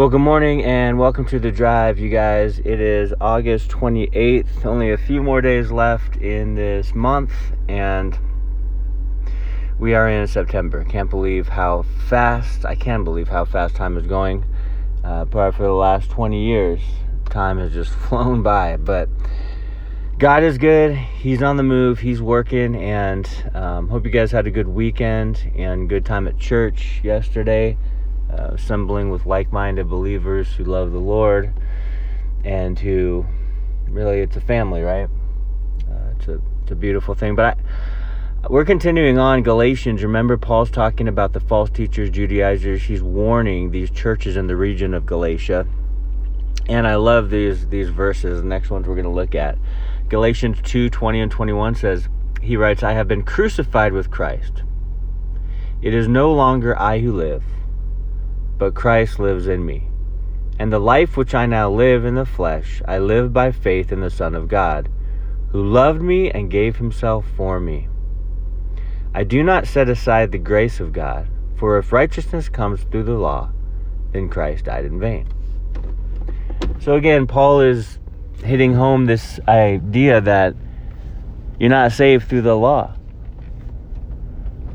Well, good morning and welcome to the drive, you guys. It is August 28th, only a few more days left in this month, and we are in September. Can't believe how fast, I can believe how fast time is going. Uh, probably for the last 20 years, time has just flown by, but God is good. He's on the move. He's working, and um, hope you guys had a good weekend and good time at church yesterday uh, assembling with like minded believers who love the Lord and who really, it's a family, right? Uh, it's, a, it's a beautiful thing. But I, we're continuing on Galatians. Remember, Paul's talking about the false teachers, Judaizers. He's warning these churches in the region of Galatia. And I love these these verses. The next ones we're going to look at. Galatians 2 20 and 21 says, He writes, I have been crucified with Christ. It is no longer I who live but Christ lives in me. And the life which I now live in the flesh, I live by faith in the Son of God, who loved me and gave himself for me. I do not set aside the grace of God, for if righteousness comes through the law, then Christ died in vain. So again, Paul is hitting home this idea that you're not saved through the law.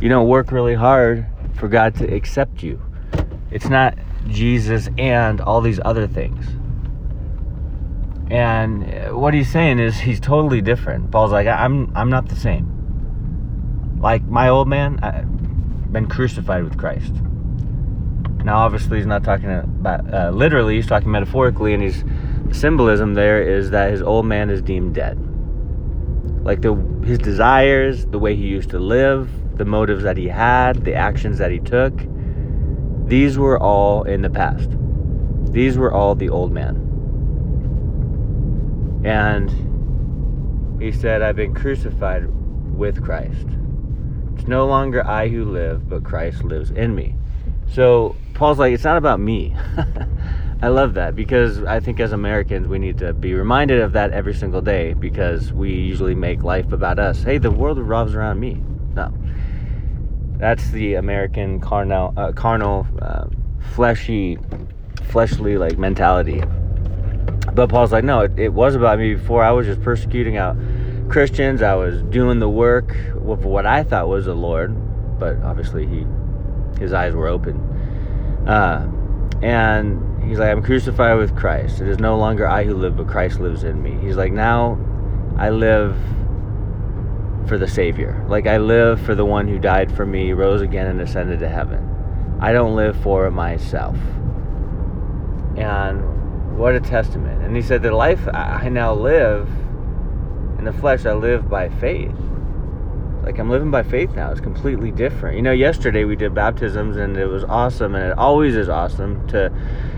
You don't work really hard for God to accept you. It's not Jesus and all these other things. And what he's saying is he's totally different. Paul's like, I'm I'm not the same. Like my old man, I've been crucified with Christ. Now, obviously, he's not talking about uh, literally. He's talking metaphorically, and his symbolism there is that his old man is deemed dead. Like the his desires, the way he used to live, the motives that he had, the actions that he took these were all in the past. These were all the old man. And he said, I've been crucified with Christ. It's no longer I who live, but Christ lives in me. So Paul's like, it's not about me. I love that because I think as Americans, we need to be reminded of that every single day because we usually make life about us. Hey, the world revolves around me. No, that's the American carnal, uh, carnal, uh, fleshy, fleshly like mentality. But Paul's like, no, it, it, was about me before. I was just persecuting out Christians. I was doing the work of what I thought was the Lord, but obviously he, his eyes were open. Uh, and he's like, I'm crucified with Christ. It is no longer I who live, but Christ lives in me. He's like, now I live for the Savior. Like I live for the one who died for me, rose again, and ascended to heaven. I don't live for myself. And what a testament. And he said, The life I now live in the flesh, I live by faith. Like I'm living by faith now. It's completely different. You know, yesterday we did baptisms and it was awesome, and it always is awesome to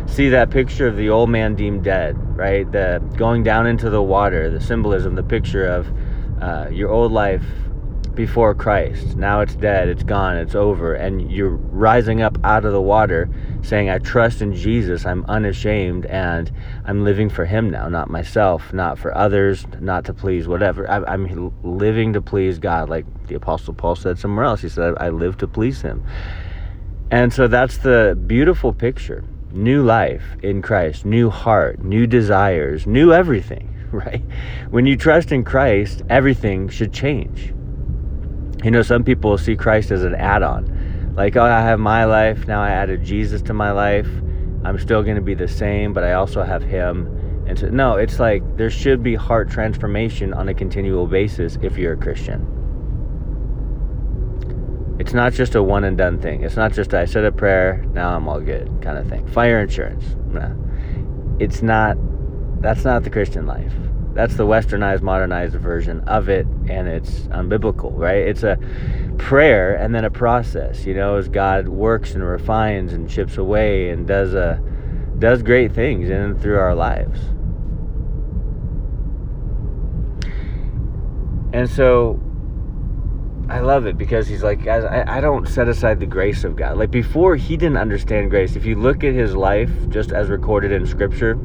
see that picture of the old man deemed dead, right? The going down into the water, the symbolism, the picture of uh, your old life before Christ. Now it's dead, it's gone, it's over, and you're rising up out of the water saying, I trust in Jesus, I'm unashamed, and I'm living for Him now, not myself, not for others, not to please whatever. I, am living to please God, like the Apostle Paul said somewhere else. He said, I live to please Him. And so that's the beautiful picture. New life in Christ, new heart, new desires, new everything right? When you trust in Christ, everything should change. You know, some people see Christ as an add on. Like, oh, I have my life, now I added Jesus to my life. I'm still going to be the same, but I also have Him. And so, no, it's like there should be heart transformation on a continual basis if you're a Christian. It's not just a one and done thing. It's not just I said a prayer, now I'm all good kind of thing. Fire insurance. Nah. It's not that's not the Christian life. That's the westernized, modernized version of it, and it's unbiblical, right? It's a prayer and then a process, you know, as God works and refines and chips away and does a does great things in and through our lives. And so I love it because he's like, guys, I, I don't set aside the grace of God. Like before, he didn't understand grace. If you look at his life just as recorded in Scripture,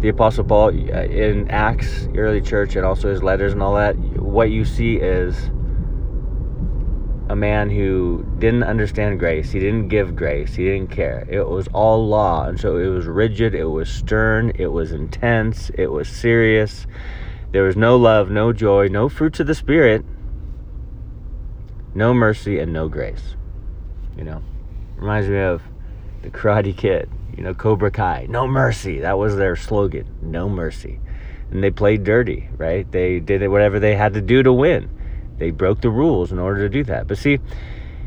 the Apostle Paul uh, in Acts, early church, and also his letters and all that, what you see is a man who didn't understand grace. He didn't give grace. He didn't care. It was all law. And so it was rigid. It was stern. It was intense. It was serious. There was no love, no joy, no fruits of the Spirit, no mercy, and no grace. You know, reminds me of the Karate Kid, you know, Cobra Kai. No mercy. That was their slogan. No mercy. And they played dirty, right? They did whatever they had to do to win they broke the rules in order to do that. But see,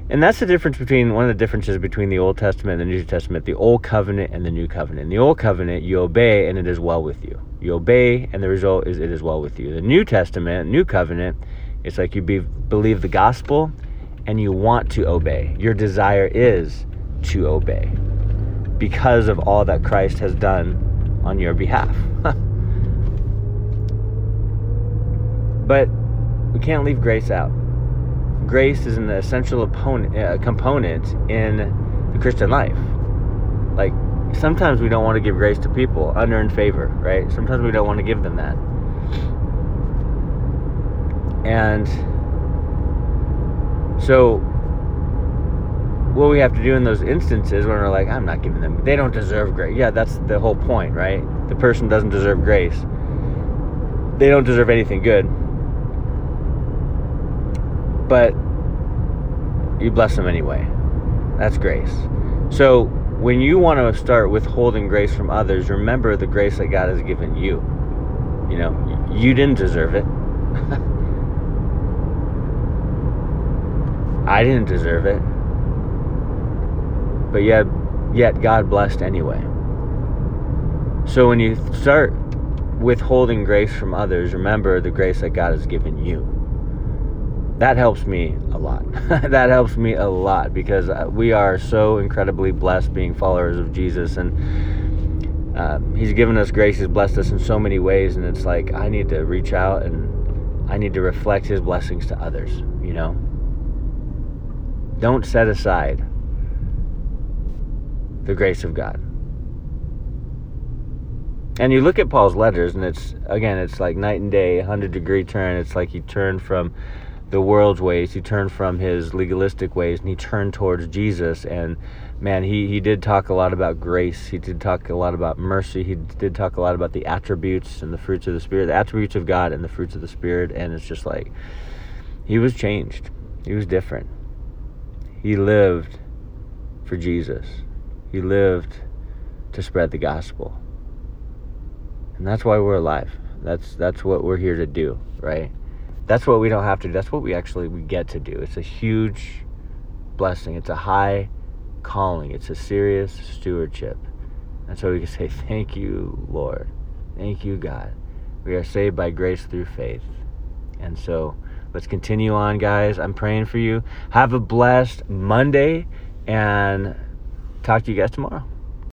and that's the difference between one of the differences between the Old Testament and the New Testament, the Old Covenant and the New Covenant. In the Old Covenant, you obey and it is well with you. You obey and the result is it is well with you. The New Testament, New Covenant, it's like you be, believe the gospel and you want to obey. Your desire is to obey because of all that Christ has done on your behalf. but we can't leave grace out. Grace is an essential opponent, uh, component in the Christian life. Like, sometimes we don't want to give grace to people, unearned favor, right? Sometimes we don't want to give them that. And so, what we have to do in those instances when we're like, I'm not giving them, they don't deserve grace. Yeah, that's the whole point, right? The person doesn't deserve grace. They don't deserve anything good but you bless them anyway. That's grace. So when you want to start withholding grace from others, remember the grace that God has given you. You know, you didn't deserve it. I didn't deserve it. But yet yet God blessed anyway. So when you start withholding grace from others, remember the grace that God has given you that helps me a lot. that helps me a lot because uh, we are so incredibly blessed being followers of Jesus, and uh, He's given us grace. He's blessed us in so many ways, and it's like I need to reach out and I need to reflect His blessings to others. You know, don't set aside the grace of God. And you look at Paul's letters, and it's again, it's like night and day, 100 degree turn. It's like he turned from the world's ways. He turned from his legalistic ways and he turned towards Jesus. And man, he, he did talk a lot about grace. He did talk a lot about mercy. He did talk a lot about the attributes and the fruits of the Spirit, the attributes of God and the fruits of the Spirit. And it's just like he was changed, he was different. He lived for Jesus, he lived to spread the gospel. And that's why we're alive. That's that's what we're here to do, right? that's what we don't have to do. That's what we actually we get to do. It's a huge blessing. It's a high calling. It's a serious stewardship. And so we can say, Thank you, Lord. Thank you, God. We are saved by grace through faith. And so let's continue on, guys. I'm praying for you. Have a blessed Monday and talk to you guys tomorrow.